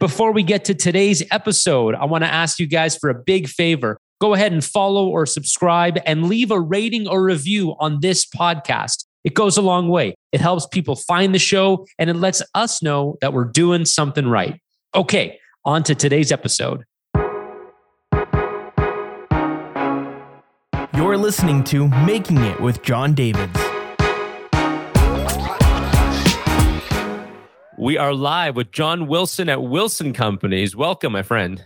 Before we get to today's episode, I want to ask you guys for a big favor. Go ahead and follow or subscribe and leave a rating or review on this podcast. It goes a long way. It helps people find the show and it lets us know that we're doing something right. Okay, on to today's episode. You're listening to Making It with Jon Davids. We are live with John Wilson at Wilson Companies. Welcome, my friend.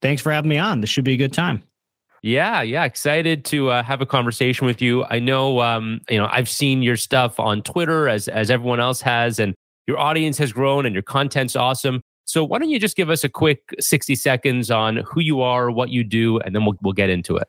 Thanks for having me on. This should be a good time. Yeah, yeah, excited to uh, have a conversation with you. I know, um, you know, I've seen your stuff on Twitter as as everyone else has, and your audience has grown, and your content's awesome. So why don't you just give us a quick sixty seconds on who you are, what you do, and then we'll we'll get into it.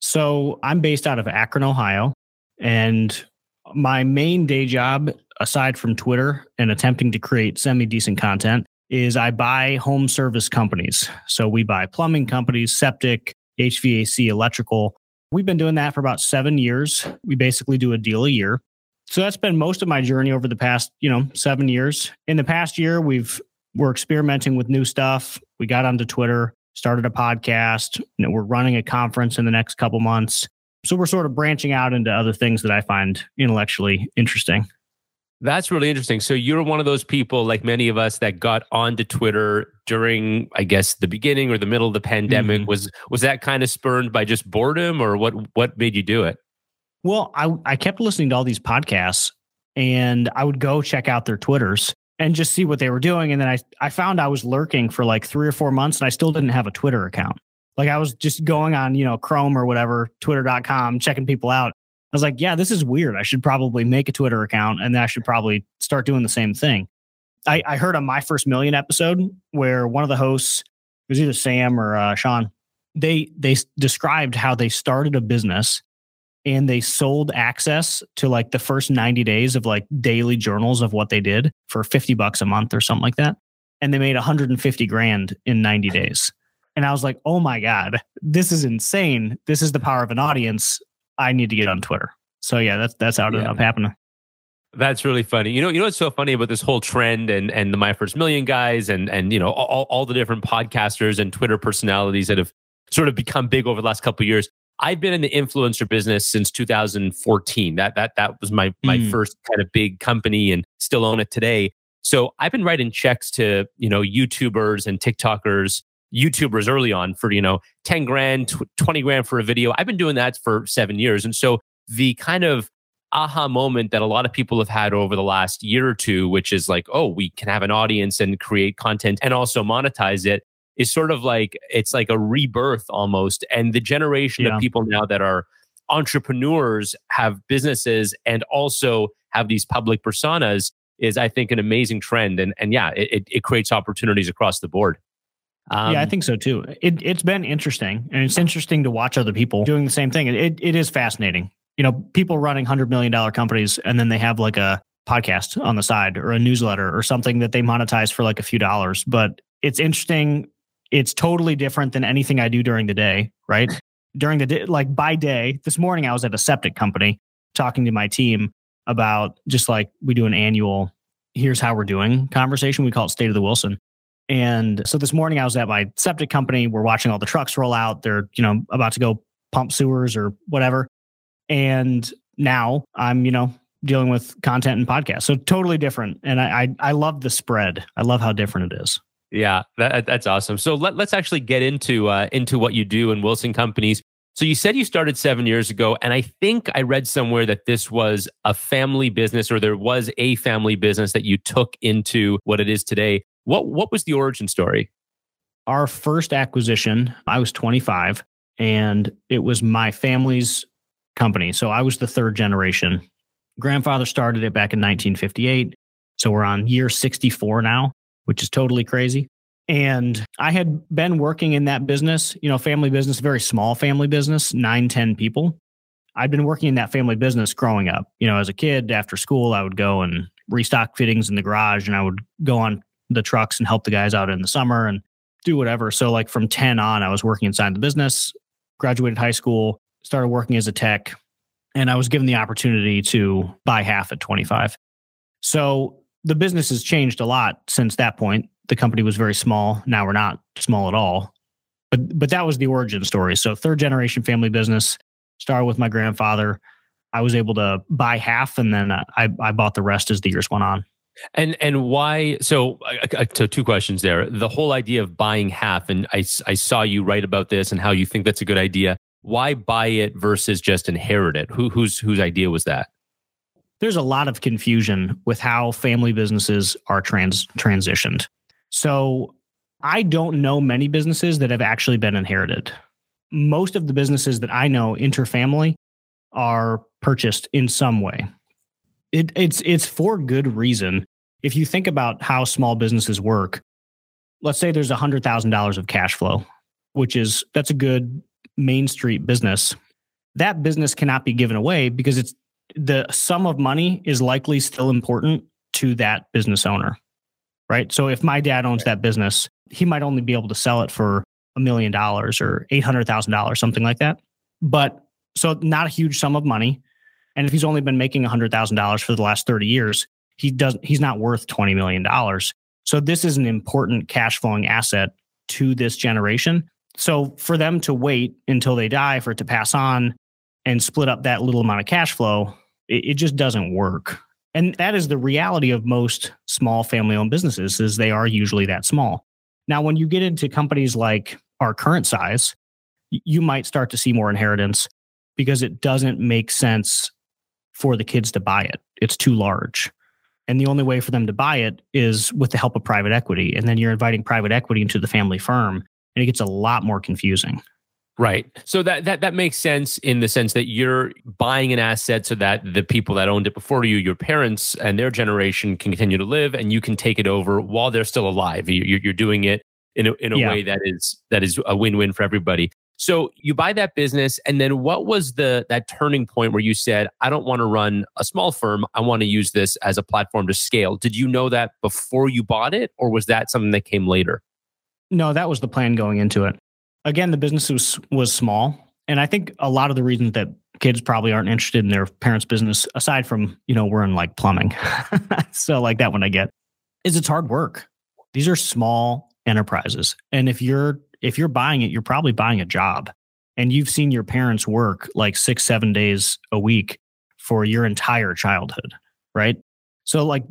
So I'm based out of Akron, Ohio, and my main day job, aside from Twitter and attempting to create semi decent content, is I buy home service companies. So we buy plumbing companies, septic, HVAC, electrical. We've been doing that for about seven years. We basically do a deal a year. So that's been most of my journey over the past, you know, seven years. In the past year, we've we're experimenting with new stuff. We got onto Twitter, started a podcast. We're running a conference in the next couple months. So we're sort of branching out into other things that I find intellectually interesting. That's really interesting. So you're one of those people, like many of us, that got onto Twitter during, I guess, the beginning or the middle of the pandemic. Mm-hmm. Was was that kind of spurned by just boredom, or what? What made you do it? Well, I I kept listening to all these podcasts, and I would go check out their Twitters and just see what they were doing. And then I I found I was lurking for like three or four months, and I still didn't have a Twitter account. Like I was just going on, you know, Chrome or whatever, twitter.com, checking people out. I was like, yeah, this is weird. I should probably make a Twitter account and I should probably start doing the same thing. I, I heard on my first million episode where one of the hosts, it was either Sam or uh, Sean, they they described how they started a business and they sold access to like the first 90 days of like daily journals of what they did for 50 bucks a month or something like that. And they made 150 grand in 90 days. And I was like, oh my God, this is insane. This is the power of an audience. I need to get on Twitter. So yeah, that's that's how it yeah. ended up happening. That's really funny. You know, you know what's so funny about this whole trend and and the My First Million guys and and you know all, all the different podcasters and Twitter personalities that have sort of become big over the last couple years. I've been in the influencer business since 2014. That that that was my my mm. first kind of big company and still own it today. So I've been writing checks to, you know, YouTubers and TikTokers YouTubers early on for, you know, 10 grand, tw- 20 grand for a video. I've been doing that for seven years. And so the kind of aha moment that a lot of people have had over the last year or two, which is like, oh, we can have an audience and create content and also monetize it, is sort of like it's like a rebirth almost. And the generation yeah. of people now that are entrepreneurs have businesses and also have these public personas is, I think, an amazing trend. And and yeah, it, it creates opportunities across the board. Um, yeah, I um, think so too. It, it's been interesting, and it's interesting to watch other people doing the same thing. It, it is fascinating. You know, people running hundred million dollar companies, and then they have like a podcast on the side or a newsletter or something that they monetize for like a few dollars. But it's interesting. It's totally different than anything I do during the day. Right during the day, like by day. This morning, I was at a septic company talking to my team about just like we do an annual. Here's how we're doing conversation. We call it State of the Wilson and so this morning I was at my septic company. We're watching all the trucks roll out. They're, you know, about to go pump sewers or whatever. And now I'm, you know, dealing with content and podcasts. So totally different. And I, I, I love the spread. I love how different it is. Yeah, that, that's awesome. So let, let's actually get into uh, into what you do in Wilson Companies. So you said you started seven years ago, and I think I read somewhere that this was a family business, or there was a family business that you took into what it is today. What what was the origin story? Our first acquisition, I was 25 and it was my family's company. So I was the third generation. Grandfather started it back in 1958. So we're on year 64 now, which is totally crazy. And I had been working in that business, you know, family business, very small family business, nine, 10 people. I'd been working in that family business growing up. You know, as a kid after school, I would go and restock fittings in the garage and I would go on the trucks and help the guys out in the summer and do whatever. So like from 10 on, I was working inside the business, graduated high school, started working as a tech, and I was given the opportunity to buy half at 25. So the business has changed a lot since that point. the company was very small. Now we're not small at all. But but that was the origin story. So third generation family business started with my grandfather. I was able to buy half, and then I I bought the rest as the years went on. And and why? So, so two questions there. The whole idea of buying half, and I I saw you write about this and how you think that's a good idea. Why buy it versus just inherit it? Who whose whose idea was that? There's a lot of confusion with how family businesses are trans transitioned. So I don't know many businesses that have actually been inherited. Most of the businesses that I know interfamily are purchased in some way. It, it's it's for good reason. If you think about how small businesses work, let's say there's hundred thousand dollars of cash flow, which is that's a good main street business. That business cannot be given away because it's the sum of money is likely still important to that business owner. Right. So if my dad owns that business, he might only be able to sell it for a million dollars or eight hundred thousand dollars, something like that. But so not a huge sum of money. And if he's only been making $100,000 for the last 30 years, he doesn't he's not worth 20 million dollars. So this is an important cash flowing asset to this generation. So for them to wait until they die for it to pass on and split up that little amount of cash flow, it, it just doesn't work. And that is the reality of most small family owned businesses is they are usually that small. Now when you get into companies like our current size, you might start to see more inheritance because it doesn't make sense for the kids to buy it. It's too large. And the only way for them to buy it is with the help of private equity. And then you're inviting private equity into the family firm, and it gets a lot more confusing. Right. So that that that makes sense in the sense that you're buying an asset so that the people that owned it before you, your parents and their generation, can continue to live, and you can take it over while they're still alive. You're, you're doing it in a, in a yeah. way that is that is a win win for everybody. So you buy that business, and then what was the that turning point where you said, "I don't want to run a small firm. I want to use this as a platform to scale." Did you know that before you bought it, or was that something that came later? No, that was the plan going into it. Again, the business was was small, and I think a lot of the reasons that kids probably aren't interested in their parents' business, aside from you know we're in like plumbing, so like that one I get, is it's hard work. These are small enterprises, and if you're if you're buying it, you're probably buying a job and you've seen your parents work like six, seven days a week for your entire childhood, right? So, like,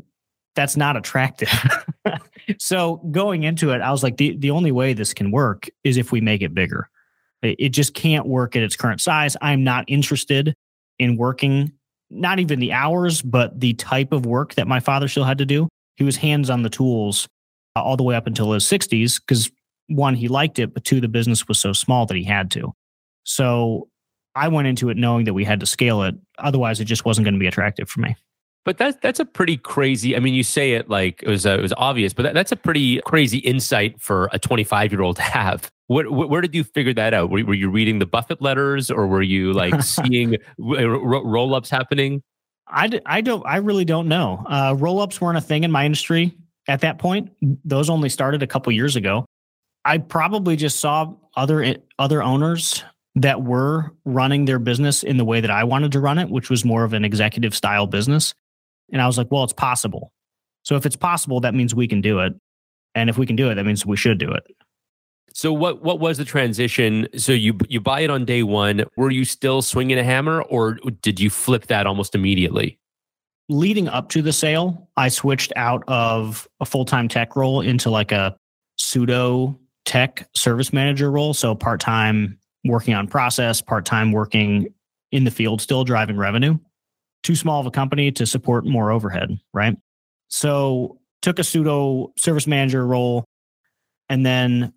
that's not attractive. so, going into it, I was like, the, the only way this can work is if we make it bigger. It, it just can't work at its current size. I'm not interested in working, not even the hours, but the type of work that my father still had to do. He was hands on the tools uh, all the way up until his 60s because one, he liked it, but two, the business was so small that he had to. So I went into it knowing that we had to scale it. Otherwise, it just wasn't going to be attractive for me. But that's that's a pretty crazy. I mean, you say it like it was uh, it was obvious, but that, that's a pretty crazy insight for a 25 year old to have. Where, where did you figure that out? Were, were you reading the Buffett letters, or were you like seeing roll ups happening? I, I don't I really don't know. Uh, roll ups weren't a thing in my industry at that point. Those only started a couple years ago. I probably just saw other eh, other owners that were running their business in the way that I wanted to run it, which was more of an executive style business. And I was like, well, it's possible. So if it's possible, that means we can do it. And if we can do it, that means we should do it. So what what was the transition? So you you buy it on day 1, were you still swinging a hammer or did you flip that almost immediately? Leading up to the sale, I switched out of a full-time tech role into like a pseudo tech service manager role. So part time working on process, part time working in the field, still driving revenue. Too small of a company to support more overhead, right? So took a pseudo service manager role and then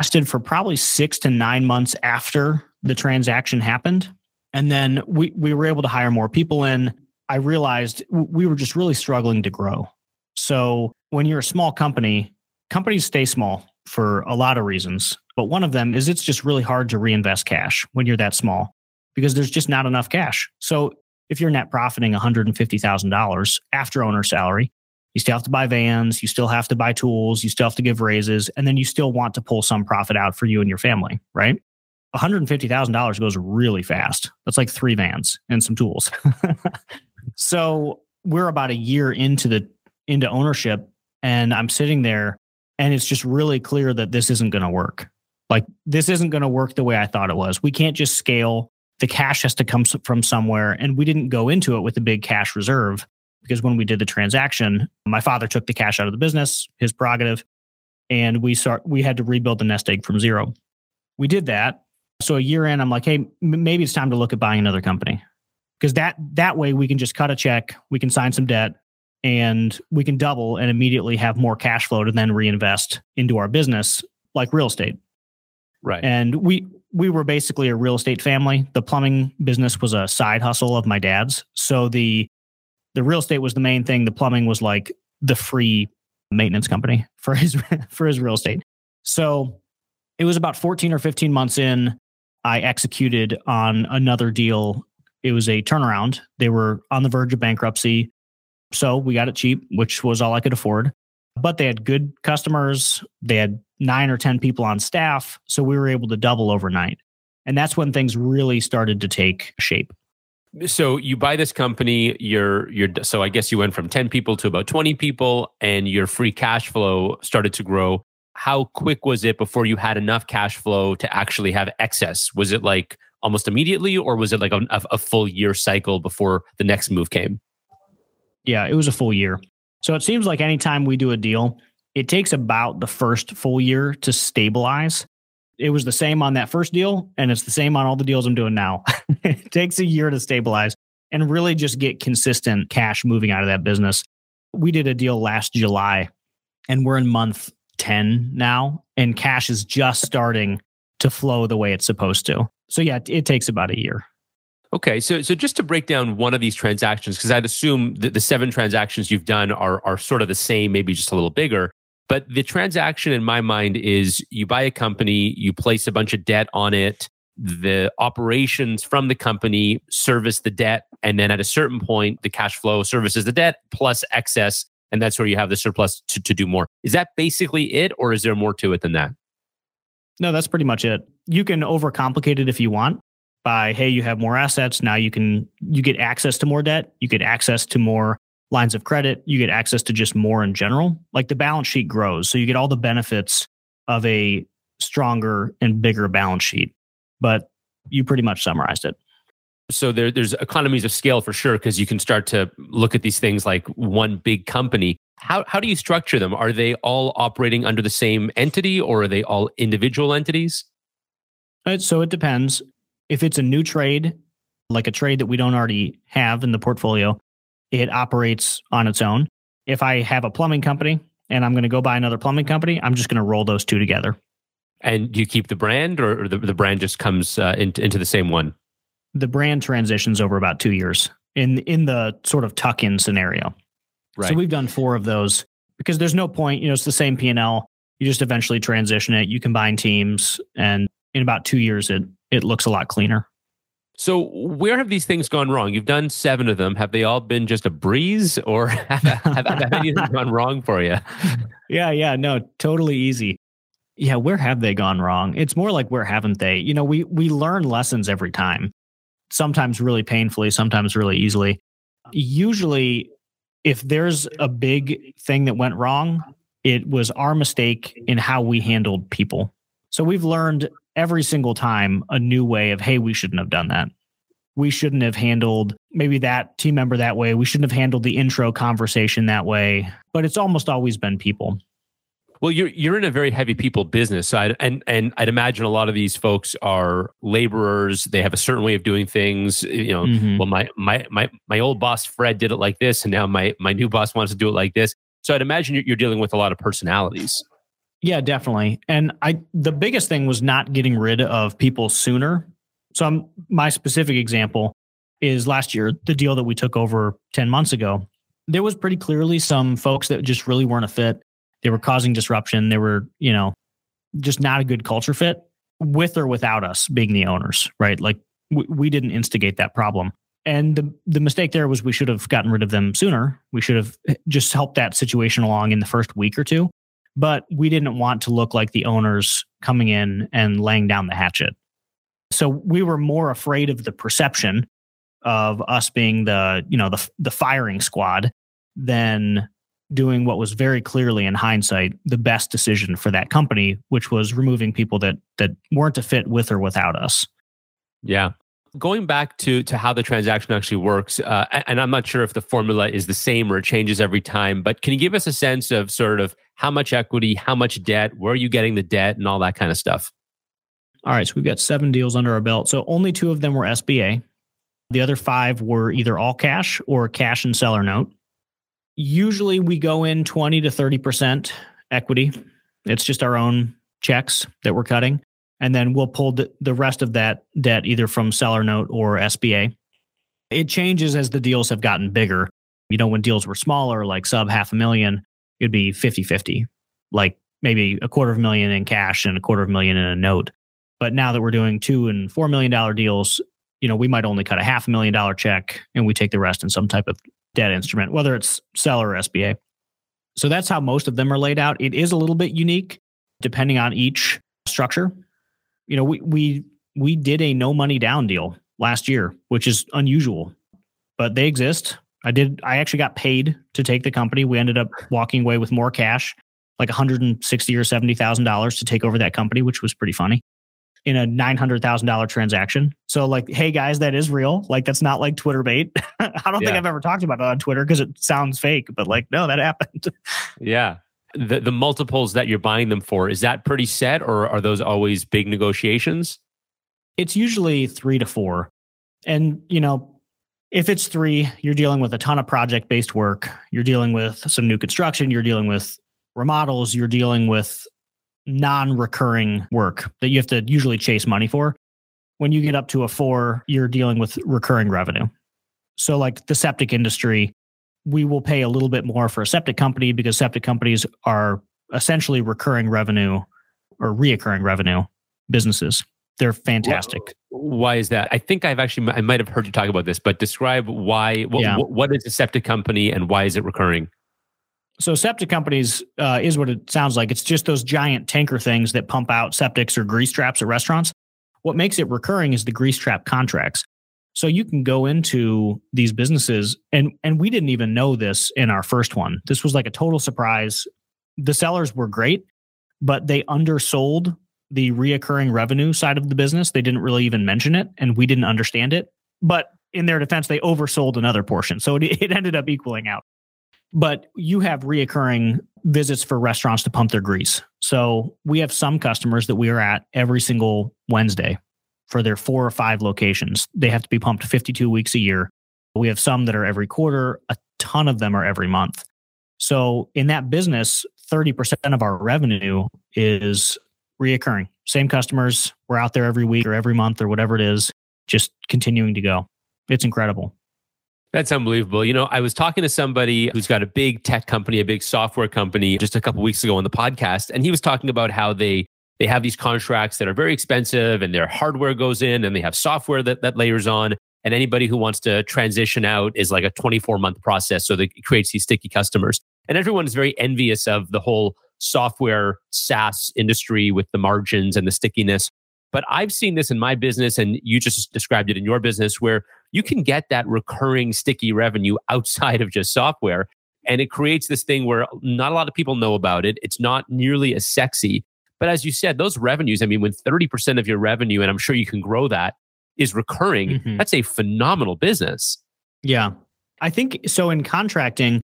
stood for probably six to nine months after the transaction happened. And then we, we were able to hire more people in. I realized we were just really struggling to grow. So when you're a small company, companies stay small for a lot of reasons. But one of them is it's just really hard to reinvest cash when you're that small because there's just not enough cash. So if you're net profiting $150,000 after owner salary, you still have to buy vans, you still have to buy tools, you still have to give raises, and then you still want to pull some profit out for you and your family, right? $150,000 goes really fast. That's like three vans and some tools. so we're about a year into the into ownership and I'm sitting there And it's just really clear that this isn't going to work. Like, this isn't going to work the way I thought it was. We can't just scale. The cash has to come from somewhere. And we didn't go into it with a big cash reserve because when we did the transaction, my father took the cash out of the business, his prerogative, and we start we had to rebuild the nest egg from zero. We did that. So a year in, I'm like, hey, maybe it's time to look at buying another company because that that way we can just cut a check, we can sign some debt, and we can double and immediately have more cash flow to then reinvest into our business, like real estate. Right. And we we were basically a real estate family. The plumbing business was a side hustle of my dad's. So the the real estate was the main thing. The plumbing was like the free maintenance company for his for his real estate. So it was about 14 or 15 months in I executed on another deal. It was a turnaround. They were on the verge of bankruptcy. So we got it cheap, which was all I could afford. But they had good customers. They had nine or 10 people on staff. So we were able to double overnight. And that's when things really started to take shape. So you buy this company, you're you're so I guess you went from 10 people to about 20 people and your free cash flow started to grow. How quick was it before you had enough cash flow to actually have excess? Was it like almost immediately or was it like a, a full year cycle before the next move came? Yeah, it was a full year. So it seems like anytime we do a deal, it takes about the first full year to stabilize. It was the same on that first deal, and it's the same on all the deals I'm doing now. it takes a year to stabilize and really just get consistent cash moving out of that business. We did a deal last July, and we're in month 10 now, and cash is just starting to flow the way it's supposed to. So, yeah, it takes about a year. Okay, so so just to break down one of these transactions, because I'd assume that the seven transactions you've done are are sort of the same, maybe just a little bigger. But the transaction in my mind is you buy a company, you place a bunch of debt on it, the operations from the company service the debt, and then at a certain point, the cash flow services the debt plus excess, and that's where you have the surplus to, to do more. Is that basically it, or is there more to it than that? No, that's pretty much it. You can overcomplicate it if you want by hey you have more assets. Now you can you get access to more debt. You get access to more lines of credit. You get access to just more in general. Like the balance sheet grows. So you get all the benefits of a stronger and bigger balance sheet. But you pretty much summarized it. So there, there's economies of scale for sure because you can start to look at these things like one big company. How, how do you structure them? Are they all operating under the same entity or are they all individual entities? So it depends if it's a new trade, like a trade that we don't already have in the portfolio, it operates on its own. If I have a plumbing company and I'm going to go buy another plumbing company, I'm just going to roll those two together. And do you keep the brand or, the, the brand just comes uh, into, into the same one? The brand transitions over about two years in in the sort of tuck in scenario. Right. So we've done four of those because there's no point, you know, it's the same P&L. You just eventually transition it, you combine teams, and in about two years, it it looks a lot cleaner. So, where have these things gone wrong? You've done seven of them. Have they all been just a breeze, or have, have, have anything gone wrong for you? Yeah, yeah, no, totally easy. Yeah, where have they gone wrong? It's more like where haven't they? You know, we we learn lessons every time. Sometimes really painfully, sometimes really easily. Usually, if there's a big thing that went wrong, it was our mistake in how we handled people. So we've learned every single time a new way of, hey, we shouldn't have done that. We shouldn't have handled maybe that team member that way. We shouldn't have handled the intro conversation that way. But it's almost always been people. Well, you're you're in a very heavy people business, so I'd, and and I'd imagine a lot of these folks are laborers. They have a certain way of doing things. You know, mm-hmm. well, my my my my old boss Fred did it like this, and now my my new boss wants to do it like this. So I'd imagine you're, you're dealing with a lot of personalities. Yeah, definitely. And I the biggest thing was not getting rid of people sooner. So I'm, my specific example is last year, the deal that we took over 10 months ago. There was pretty clearly some folks that just really weren't a fit. They were causing disruption. They were, you know, just not a good culture fit with or without us being the owners, right? Like we, we didn't instigate that problem. And the the mistake there was we should have gotten rid of them sooner. We should have just helped that situation along in the first week or two but we didn't want to look like the owners coming in and laying down the hatchet. So we were more afraid of the perception of us being the, you know, the the firing squad than doing what was very clearly in hindsight the best decision for that company, which was removing people that that weren't a fit with or without us. Yeah. Going back to to how the transaction actually works, uh, and I'm not sure if the formula is the same or it changes every time, but can you give us a sense of sort of how much equity, how much debt, where are you getting the debt, and all that kind of stuff? All right, so we've got seven deals under our belt. So only two of them were SBA. The other five were either all cash or cash and seller note. Usually we go in 20 to 30% equity. It's just our own checks that we're cutting. And then we'll pull the rest of that debt either from seller note or SBA. It changes as the deals have gotten bigger. You know, when deals were smaller, like sub half a million, it'd be 50 50, like maybe a quarter of a million in cash and a quarter of a million in a note. But now that we're doing two and four million dollar deals, you know, we might only cut a half a million dollar check and we take the rest in some type of debt instrument, whether it's seller or SBA. So that's how most of them are laid out. It is a little bit unique depending on each structure. You know, we we we did a no money down deal last year, which is unusual, but they exist. I did I actually got paid to take the company. We ended up walking away with more cash, like 160 or 70,000 dollars to take over that company, which was pretty funny in a $900,000 transaction. So like, hey guys, that is real. Like that's not like Twitter bait. I don't yeah. think I've ever talked about it on Twitter because it sounds fake, but like, no, that happened. yeah. The, the multiples that you're buying them for, is that pretty set or are those always big negotiations? It's usually three to four. And, you know, if it's three, you're dealing with a ton of project based work. You're dealing with some new construction. You're dealing with remodels. You're dealing with non-recurring work that you have to usually chase money for. When you get up to a four, you're dealing with recurring revenue. So, like the septic industry, we will pay a little bit more for a septic company because septic companies are essentially recurring revenue or reoccurring revenue businesses. They're fantastic. Why is that? I think I've actually I might have heard you talk about this, but describe why. What, yeah. what is a septic company and why is it recurring? So septic companies uh, is what it sounds like. It's just those giant tanker things that pump out septics or grease traps at restaurants. What makes it recurring is the grease trap contracts. So you can go into these businesses and and we didn't even know this in our first one. This was like a total surprise. The sellers were great, but they undersold the reoccurring revenue side of the business. They didn't really even mention it and we didn't understand it. But in their defense, they oversold another portion. So it, it ended up equaling out but you have reoccurring visits for restaurants to pump their grease. So we have some customers that we are at every single Wednesday for their four or five locations. They have to be pumped 52 weeks a year. We have some that are every quarter, a ton of them are every month. So in that business, 30% of our revenue is reoccurring. Same customers, we're out there every week or every month or whatever it is, just continuing to go. It's incredible. That's unbelievable. You know, I was talking to somebody who's got a big tech company, a big software company just a couple weeks ago on the podcast, and he was talking about how they they have these contracts that are very expensive and their hardware goes in and they have software that, that layers on. And anybody who wants to transition out is like a 24 month process. So that creates these sticky customers. And everyone is very envious of the whole software SaaS industry with the margins and the stickiness. But I've seen this in my business, and you just described it in your business, where you can get that recurring sticky revenue outside of just software. And it creates this thing where not a lot of people know about it. It's not nearly as sexy. But as you said, those revenues, I mean, when 30% of your revenue, and I'm sure you can grow that, is recurring, mm-hmm. that's a phenomenal business. Yeah. I think so in contracting,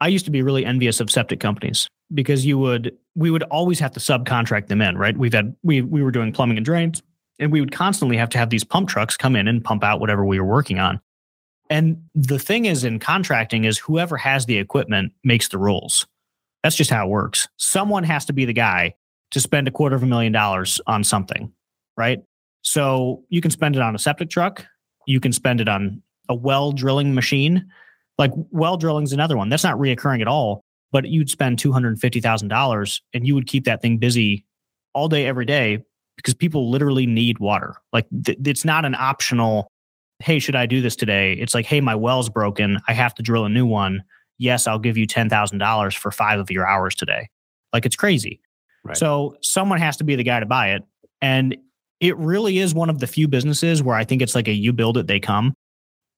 I used to be really envious of septic companies because you would we would always have to subcontract them in, right? We've had we we were doing plumbing and drains, and we would constantly have to have these pump trucks come in and pump out whatever we were working on. And the thing is in contracting is whoever has the equipment makes the rules. That's just how it works. Someone has to be the guy to spend a quarter of a million dollars on something, right? So you can spend it on a septic truck, you can spend it on a well drilling machine. Like well drilling is another one. That's not reoccurring at all but you'd spend $250,000 and you would keep that thing busy all day, every day because people literally need water. Like th- it's not an optional, hey, should I do this today? It's like, hey, my well's broken. I have to drill a new one. Yes, I'll give you $10,000 for five of your hours today. Like it's crazy. Right. So someone has to be the guy to buy it. And it really is one of the few businesses where I think it's like a you build it, they come.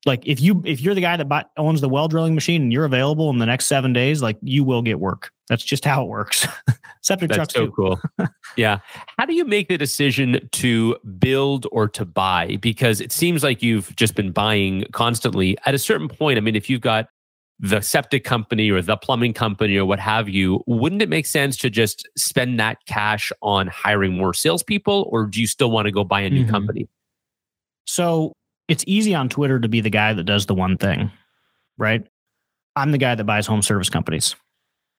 Like if you if you're the guy that buy, owns the well drilling machine and you're available in the next seven days, like you will get work. That's just how it works. Septic That's trucks so too. cool. yeah. How do you make the decision to build or to buy? Because it seems like you've just been buying constantly. At a certain point, I mean, if you've got the septic company or the plumbing company or what have you, wouldn't it make sense to just spend that cash on hiring more salespeople, or do you still want to go buy a new Mhm. company? So it's easy on Twitter to be the guy that does the one thing, right? I'm the guy that buys home service companies.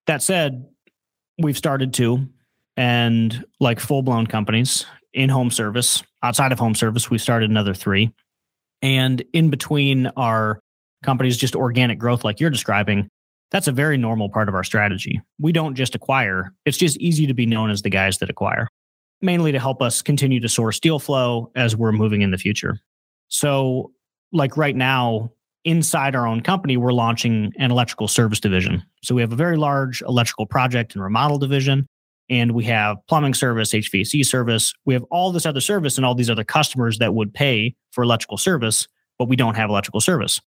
That said, we've started two and like full blown companies in home service. Outside of home service, we started another three. And in between our companies, just organic growth, like you're describing, that's a very normal part of our strategy. We don't just acquire, it's just easy to be known as the guys that acquire, mainly to help us continue to source deal flow as we're moving in the future. So, like right now, inside our own company, we're launching an electrical service division. So, we have a very large electrical project and remodel division, and we have plumbing service, HVAC service. We have all this other service and all these other customers that would pay for electrical service, but we don't have electrical service.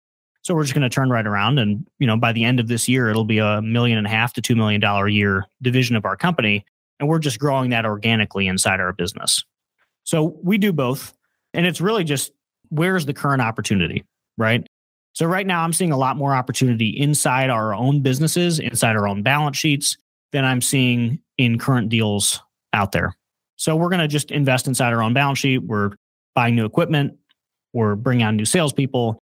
So we're just going to turn right around and, you know, by the end of this year, it'll be a million and a half to $2 million a year division of our company. And we're just growing that organically inside our business. So we do both. And it's really just where's the current opportunity, right? So right now I'm seeing a lot more opportunity inside our own businesses, inside our own balance sheets than I'm seeing in current deals out there. So we're going to just invest inside our own balance sheet. We're buying new equipment. We're bringing on new salespeople.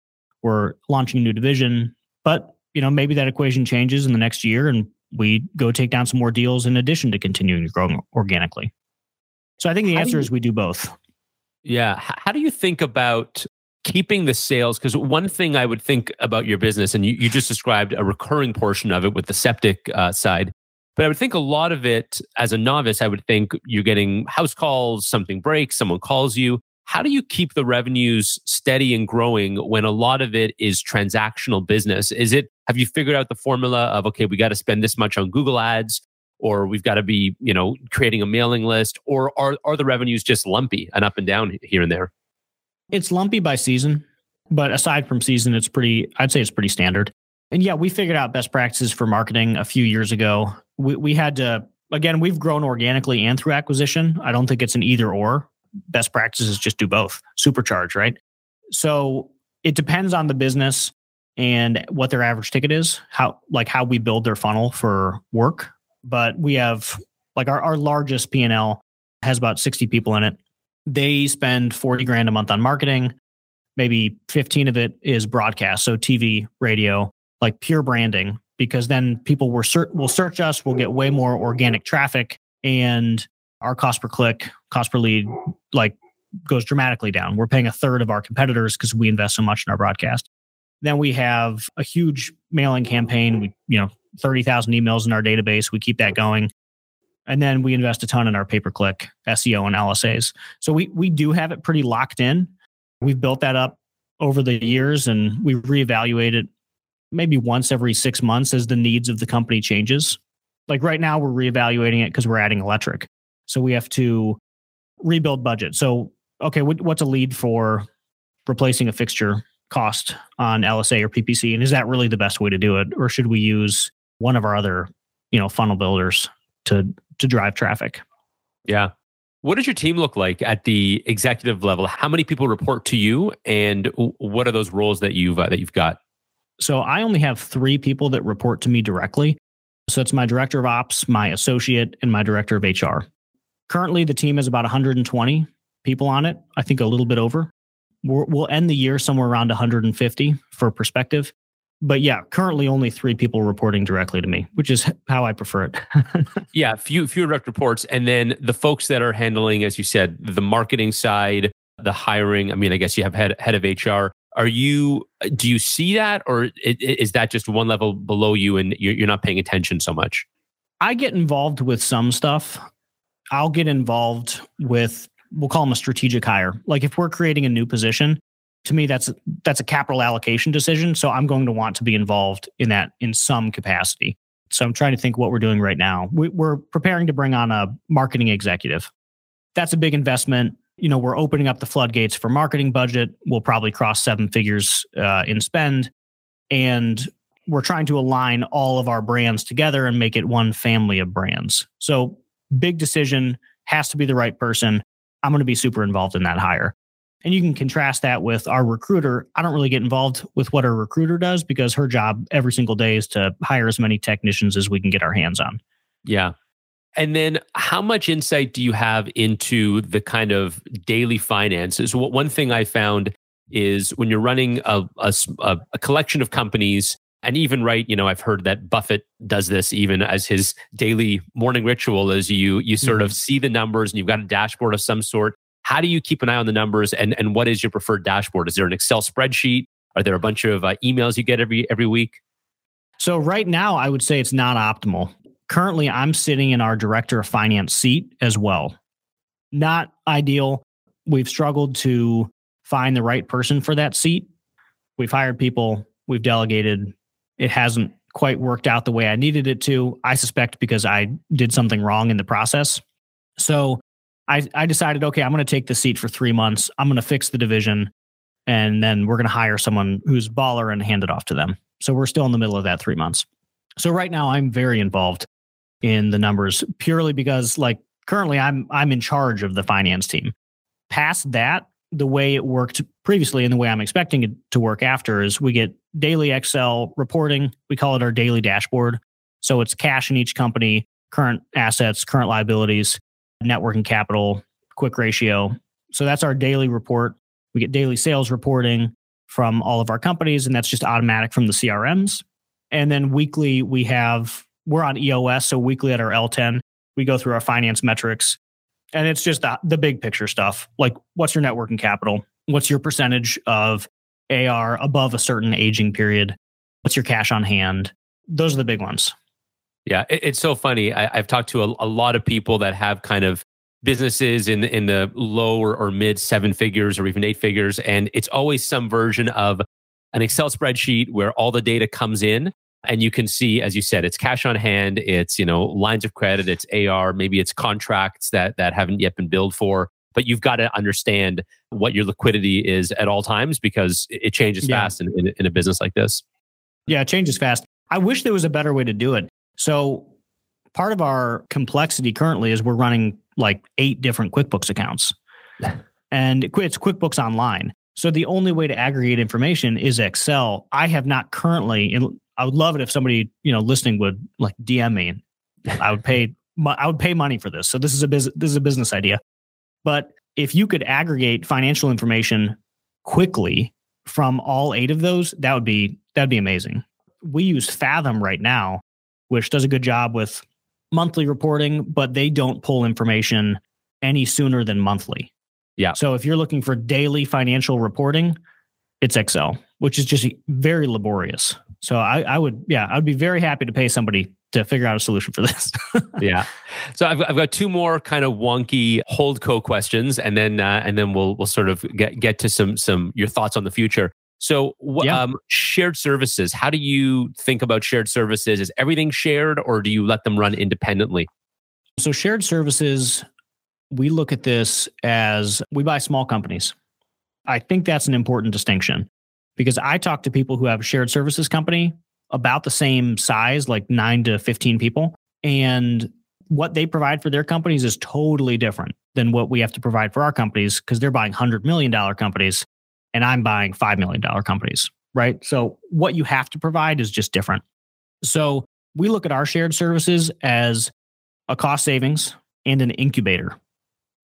We're launching a new division. But, you know, maybe that equation changes in the next year and we go take down some more deals in addition to continuing to grow organically. So I think the answer you- is we do both. Yeah. How do you think about keeping the sales? Because one thing I would think about your business, and you, you just described a recurring portion of it with the septic uh, side, but I would think a lot of it as a novice, I would think you're getting house calls, something breaks, someone calls you. How do you keep the revenues steady and growing when a lot of it is transactional business? Is it, have you figured out the formula of, okay, we got to spend this much on Google ads? Or we've got to be, you know, creating a mailing list, or are are the revenues just lumpy and up and down here and there? It's lumpy by season, but aside from season, it's pretty, I'd say it's pretty standard. And yeah, we figured out best practices for marketing a few years ago. We, we had to, again, we've grown organically and through acquisition. I don't think it's an either or. Best practices just do both, supercharge, right? So it depends on the business and what their average ticket is, how, like how we build their funnel for work. But we have, like our, our largest P&L has about 60 people in it. They spend 40 grand a month on marketing. Maybe 15 of it is broadcast so tv radio like pure branding because then people will, ser- will search us we'll get way more organic traffic and our cost per click cost per lead like goes dramatically down. We're paying a third of our competitors because we invest so much in our broadcast. Then we have a huge mailing campaign. We you know 30,000 emails in our database we keep that going and then we invest a ton in our pay per click SEO and LSAs. So we we do have it pretty locked in. We've built that up over the years, and we reevaluate it maybe once every six months as the needs of the company changes. Like right now, we're reevaluating it because we're adding electric, so we have to rebuild budget. So okay, what's a lead for replacing a fixture cost on LSA or PPC, and is that really the best way to do it, or should we use one of our other you know funnel builders to to drive traffic. Yeah. What does your team look like at the executive level? How many people report to you, and what are those roles that you've uh, that you've got? So I only have three people that report to me directly. So it's my director of ops, my associate, and my director of HR. Currently, the team is about 120 people on it. I think a little bit over. we will end the year somewhere around 150 for perspective. But yeah, currently only three people reporting directly to me, which is how I prefer it. yeah, few few direct reports, and then the folks that are handling, as you said, the marketing side, the hiring. I mean, I guess you have head head of HR. Are you? Uh, do you see that, or is that just one level below you, and you're not paying attention so much? I get involved with some stuff. I'll get involved with we'll call them a strategic hire. Like if we're creating a new position, to me that's that's a capital allocation decision so i'm going to want to be involved in that in some capacity so i'm trying to think what we're doing right now we, we're preparing to bring on a marketing executive that's a big investment you know, we're opening up the floodgates for marketing budget. We'll probably cross seven figures uh, in spend. And we're trying to align all of our brands together and make it one family of brands. So, big decision has to be the right person. I'm going to be super involved in that hire. And you can contrast that with our recruiter. I don't really get involved with what our recruiter does because her job every single day is to hire as many technicians as we can get our hands on. Yeah. And then how much insight do you have into the kind of daily finances? One thing I found is when you're running a, a, a collection of companies, and even right, you know, I've heard that Buffett does this even as his daily morning ritual is you you sort mm-hmm. of see the numbers and you've got a dashboard of some sort how do you keep an eye on the numbers and, and what is your preferred dashboard? Is there an Excel spreadsheet? Are there a bunch of uh, emails you get every every week? So right now, I would say it's not optimal. Currently, I'm sitting in our director of finance seat as well. Not ideal. We've struggled to find the right person for that seat. We've hired people, we've delegated. It hasn't quite worked out the way I needed it to. I suspect because I did something wrong in the process. So I, I decided, okay, I'm going to take the seat for three months. I'm going to fix the division, and then we're going to hire someone who's baller and hand it off to them. So we're still in the middle of that three months. So right now, I'm very involved in the numbers purely because, like, currently, I'm I'm in charge of the finance team. Past that, the way it worked previously and the way I'm expecting it to work after is we get daily Excel reporting. We call it our daily dashboard. So it's cash in each company, current assets, current liabilities net working capital, quick ratio. So that's our daily report. We get daily sales reporting from all of our companies, and that's just automatic from the CRMs. And then weekly, we have, we're on EOS. So weekly at our L10, we go through our finance metrics. And it's just the, the big picture stuff like what's your net working capital? What's your percentage of AR above a certain aging period? What's your cash on hand? Those are the big ones. Yeah, it, it's so funny. I, have talked to a, a, lot of people that have kind of businesses in in the low or, or mid seven figures or even eight figures, and it's always some version of an Excel spreadsheet where all the data comes in, and you can see, as you said, it's cash on hand, it's you know lines of credit, it's AR, maybe it's contracts that that haven't yet been billed for. But you've got to understand what your liquidity is at all times because it changes yeah. fast in, in, in a business like this. Yeah, it changes fast. I wish there was a better way to do it. So part of our complexity currently is we're running like eight different QuickBooks accounts. and it's QuickBooks Online. So the only way to aggregate information is Excel. I have not currently, and I would love it if somebody you know listening would like DM me. I would pay. I would pay money for this. So this is a business. This is a business idea. But if you could aggregate financial information quickly from all eight of those, that would be that'd be amazing. We use Fathom right now, which does a good job with monthly reporting, but they don't pull information any sooner than monthly. Yeah. So if you're looking for daily financial reporting, it's Excel, which is just very laborious. So I, I would, yeah, I would be very happy to pay somebody to figure out a solution for this. yeah. So I've, I've got two more kind of wonky holdco questions, and then uh, and then we'll we'll sort of get get to some some your thoughts on the future. So, yeah. um, shared services, how do you think about shared services? Is everything shared or do you let them run independently? So, shared services, we look at this as we buy small companies. I think that's an important distinction because I talk to people who have a shared services company about the same size, like nine to 15 people. And what they provide for their companies is totally different than what we have to provide for our companies because they're buying $100 million companies and I'm buying $5 million companies, right? So what you have to provide is just different. So we look at our shared services as a cost savings and an incubator.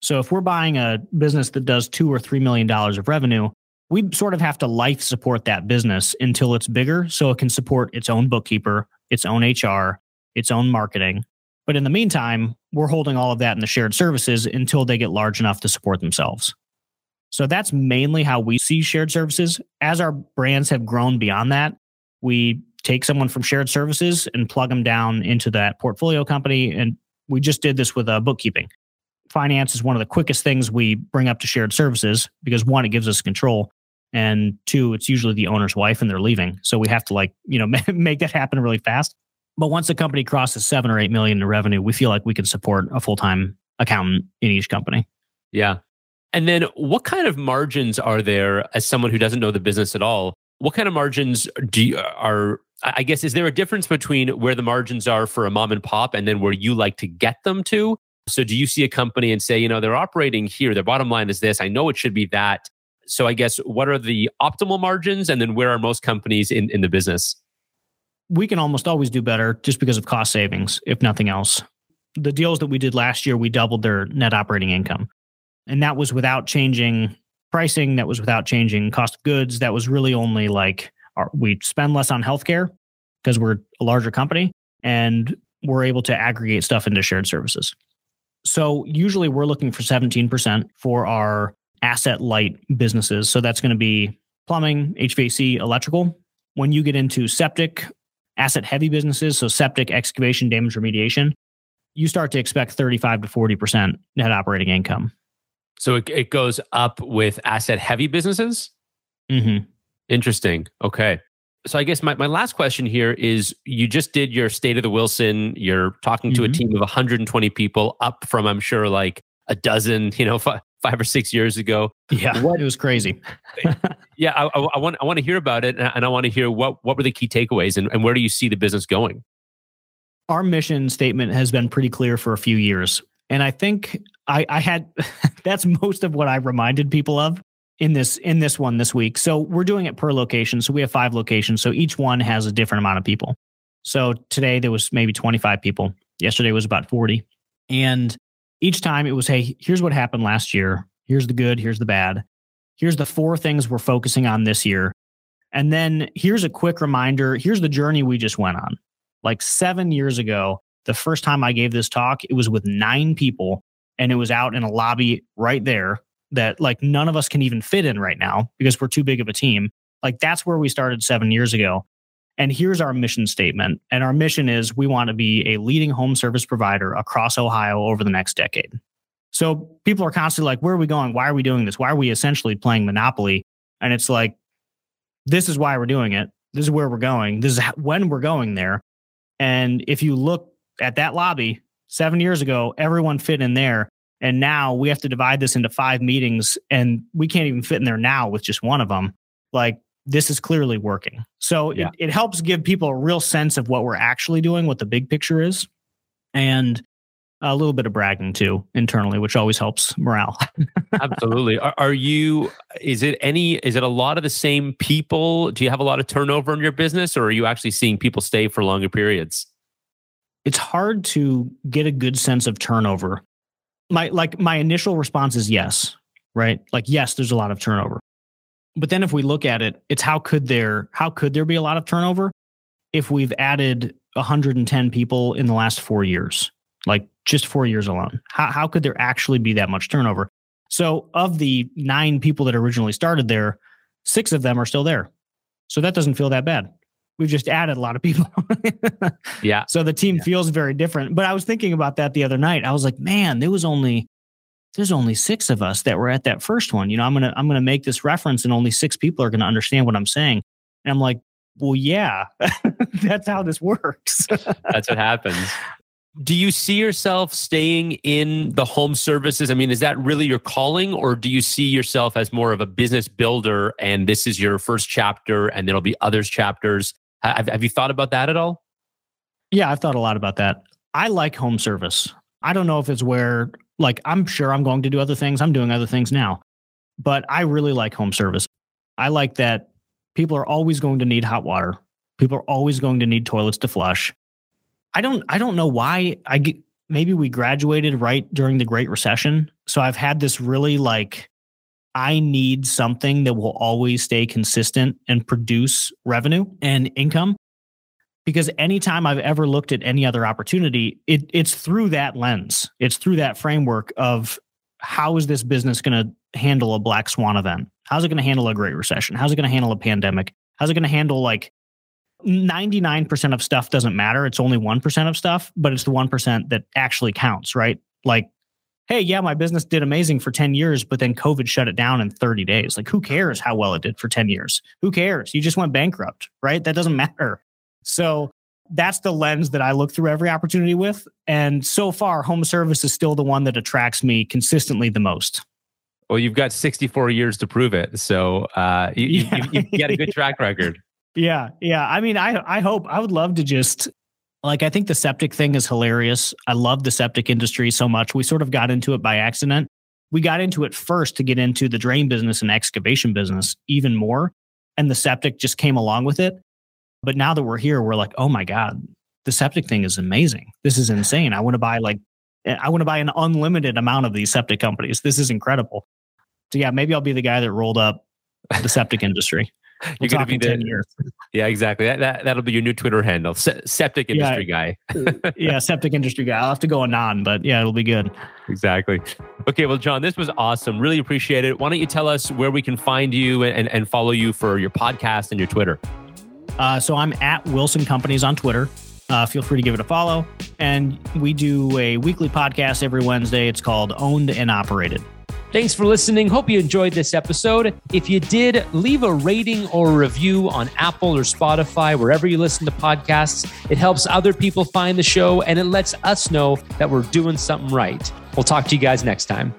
So if we're buying a business that does two or three million dollars of revenue, we sort of have to life support that business until it's bigger so it can support its own bookkeeper, its own HR, its own marketing. But in the meantime, we're holding all of that in the shared services until they get large enough to support themselves. So that's mainly how we see shared services. As our brands have grown beyond that, we take someone from shared services and plug them down into that portfolio company. And we just did this with uh, bookkeeping. Finance is one of the quickest things we bring up to shared services because one, it gives us control. And two, it's usually the owner's wife and they're leaving. So we have to like, you know, make that happen really fast. But once a company crosses seven or eight million in revenue, we feel like we can support a full time accountant in each company. Yeah. And then what kind of margins are there as someone who doesn't know the business at all? What kind of margins do you are I guess is there a difference between where the margins are for a mom and pop and then where you like to get them to? So do you see a company and say, you know, they're operating here, their bottom line is this, I know it should be that. So I guess what are the optimal margins and then where are most companies in, in the business? We can almost always do better just because of cost savings, if nothing else. The deals that we did last year, we doubled their net operating income. And that was without changing pricing, that was without changing cost of goods. That was really only like our, we spend less on healthcare because we're a larger company and we're able to aggregate stuff into shared services. So usually we're looking for 17% for our asset light businesses. So that's going to be plumbing, HVAC, electrical. When you get into septic, asset heavy businesses, so septic, excavation, damage remediation, you start to expect 35 to 40% net operating income. So it, it goes up with asset heavy businesses? Mm-hmm. Interesting. Okay. So I guess my, my last question here is you just did your state of the Wilson. You're talking to mm-hmm. a team of 120 people up from, I'm sure, like a dozen, you know, five, five or six years ago. Yeah, what, it was crazy. yeah, I, I, I, want I want to hear about it, and I want to hear what what were the key takeaways, and, and where do you see the business going? Our mission statement has been pretty clear for a few years, and I think I, I had that's most of what I reminded people of in this in this one this week. So we're doing it per location. So we have five locations. So each one has a different amount of people. So today there was maybe 25 people. Yesterday was about 40. And each time it was, hey, here's what happened last year. Here's the good, here's the bad. Here's the four things we're focusing on this year. And then here's a quick reminder. Here's the journey we just went on. Like seven years ago, the first time I gave this talk, it was with nine people and it was out in a lobby right there that like none of us can even fit in right now because we're too big of a team. Like that's where we started seven years ago. And here's our mission statement. And our mission is we want to be a leading home service provider across Ohio over the next decade. So people are constantly like, where are we going? Why are we doing this? Why are we essentially playing Monopoly? And it's like, this is why we're doing it. This is where we're going. This is when we're going there. And if you look at that lobby seven years ago, everyone fit in there. And now we have to divide this into five meetings and we can't even fit in there now with just one of them. Like this is clearly working. So yeah. it, it helps give people a real sense of what we're actually doing, what the big picture is, and a little bit of bragging too internally, which always helps morale. Absolutely. Are, are, you, is it any, is it a lot of the same people? Do you have a lot of turnover in your business or are you actually seeing people stay for longer periods? It's hard to get a good sense of turnover my like my initial response is yes, right? Like yes, there's a lot of turnover. But then if we look at it, it's how could there how could there be a lot of turnover if we've added 110 people in the last 4 years? Like just 4 years alone. How how could there actually be that much turnover? So of the 9 people that originally started there, 6 of them are still there. So that doesn't feel that bad we've just added a lot of people. yeah. So the team yeah. feels very different. But I was thinking about that the other night. I was like, man, there was only there's only six of us that were at that first one. You know, I'm gonna I'm gonna make this reference, and only six people are gonna understand what I'm saying. And I'm like, well, yeah, that's how this works. that's what happens. Do you see yourself staying in the home services? I mean, is that really your calling, or do you see yourself as more of a business builder and this is your first chapter and there'll be others chapters? Have, have you thought about that at all? Yeah, I've thought a lot about that. I like home service. I don't know if it's where, like, I'm sure I'm going to do other things. I'm doing other things now, but I really like home service. I like that people are always going to need hot water. People are always going to need toilets to flush. I don't, I don't know why I get, maybe we graduated right during the Great Recession. So I've had this really like, I need something that will always stay consistent and produce revenue and income. Because anytime I've ever looked at any other opportunity, it, it's through that lens. It's through that framework of how is this business going to handle a black swan event? How's it going to handle a great recession? How's it going to handle a pandemic? How's it going to handle like 99% of stuff doesn't matter. It's only 1% of stuff, but it's the 1% that actually counts, right? Like hey, yeah, my business did amazing for 10 years, but then COVID shut it down in 30 days. Like, who cares how well it did for 10 years? Who cares? You just went bankrupt, right? That doesn't matter. So that's the lens that I look through every opportunity with. And so far, home service is still the one that attracts me consistently the most. Well, you've got 64 years to prove it. So uh, you, yeah. you, you, you got a good track record. Yeah. Yeah. I mean, I, I hope, I would love to just, like, I think the septic thing is hilarious. I love the septic industry so much. We sort of got into it by accident. We got into it first to get into the drain business and excavation business even more. And the septic just came along with it. But now that we're here, we're like, oh my God, the septic thing is amazing. This is insane. I want to buy like, I want to buy an unlimited amount of these septic companies. This is incredible. So yeah, maybe I'll be the guy that rolled up the septic industry. You're going to be. Yeah, exactly. That, that, that'll be your new Twitter handle, Se- septic industry yeah. guy. yeah, septic industry guy. I'll have to go anon, but yeah, it'll be good. Exactly. Okay, well, John, this was awesome. Really appreciate it. Why don't you tell us where we can find you and, and follow you for your podcast and your Twitter? Uh, so I'm at Wilson Companies on Twitter. Uh, feel free to give it a follow. And we do a weekly podcast every Wednesday. It's called Owned and Operated. Thanks for listening. Hope you enjoyed this episode. If you did, leave a rating or review on Apple or Spotify, wherever you listen to podcasts. It helps other people find the show and it lets us know that we're doing something right. We'll talk to you guys next time.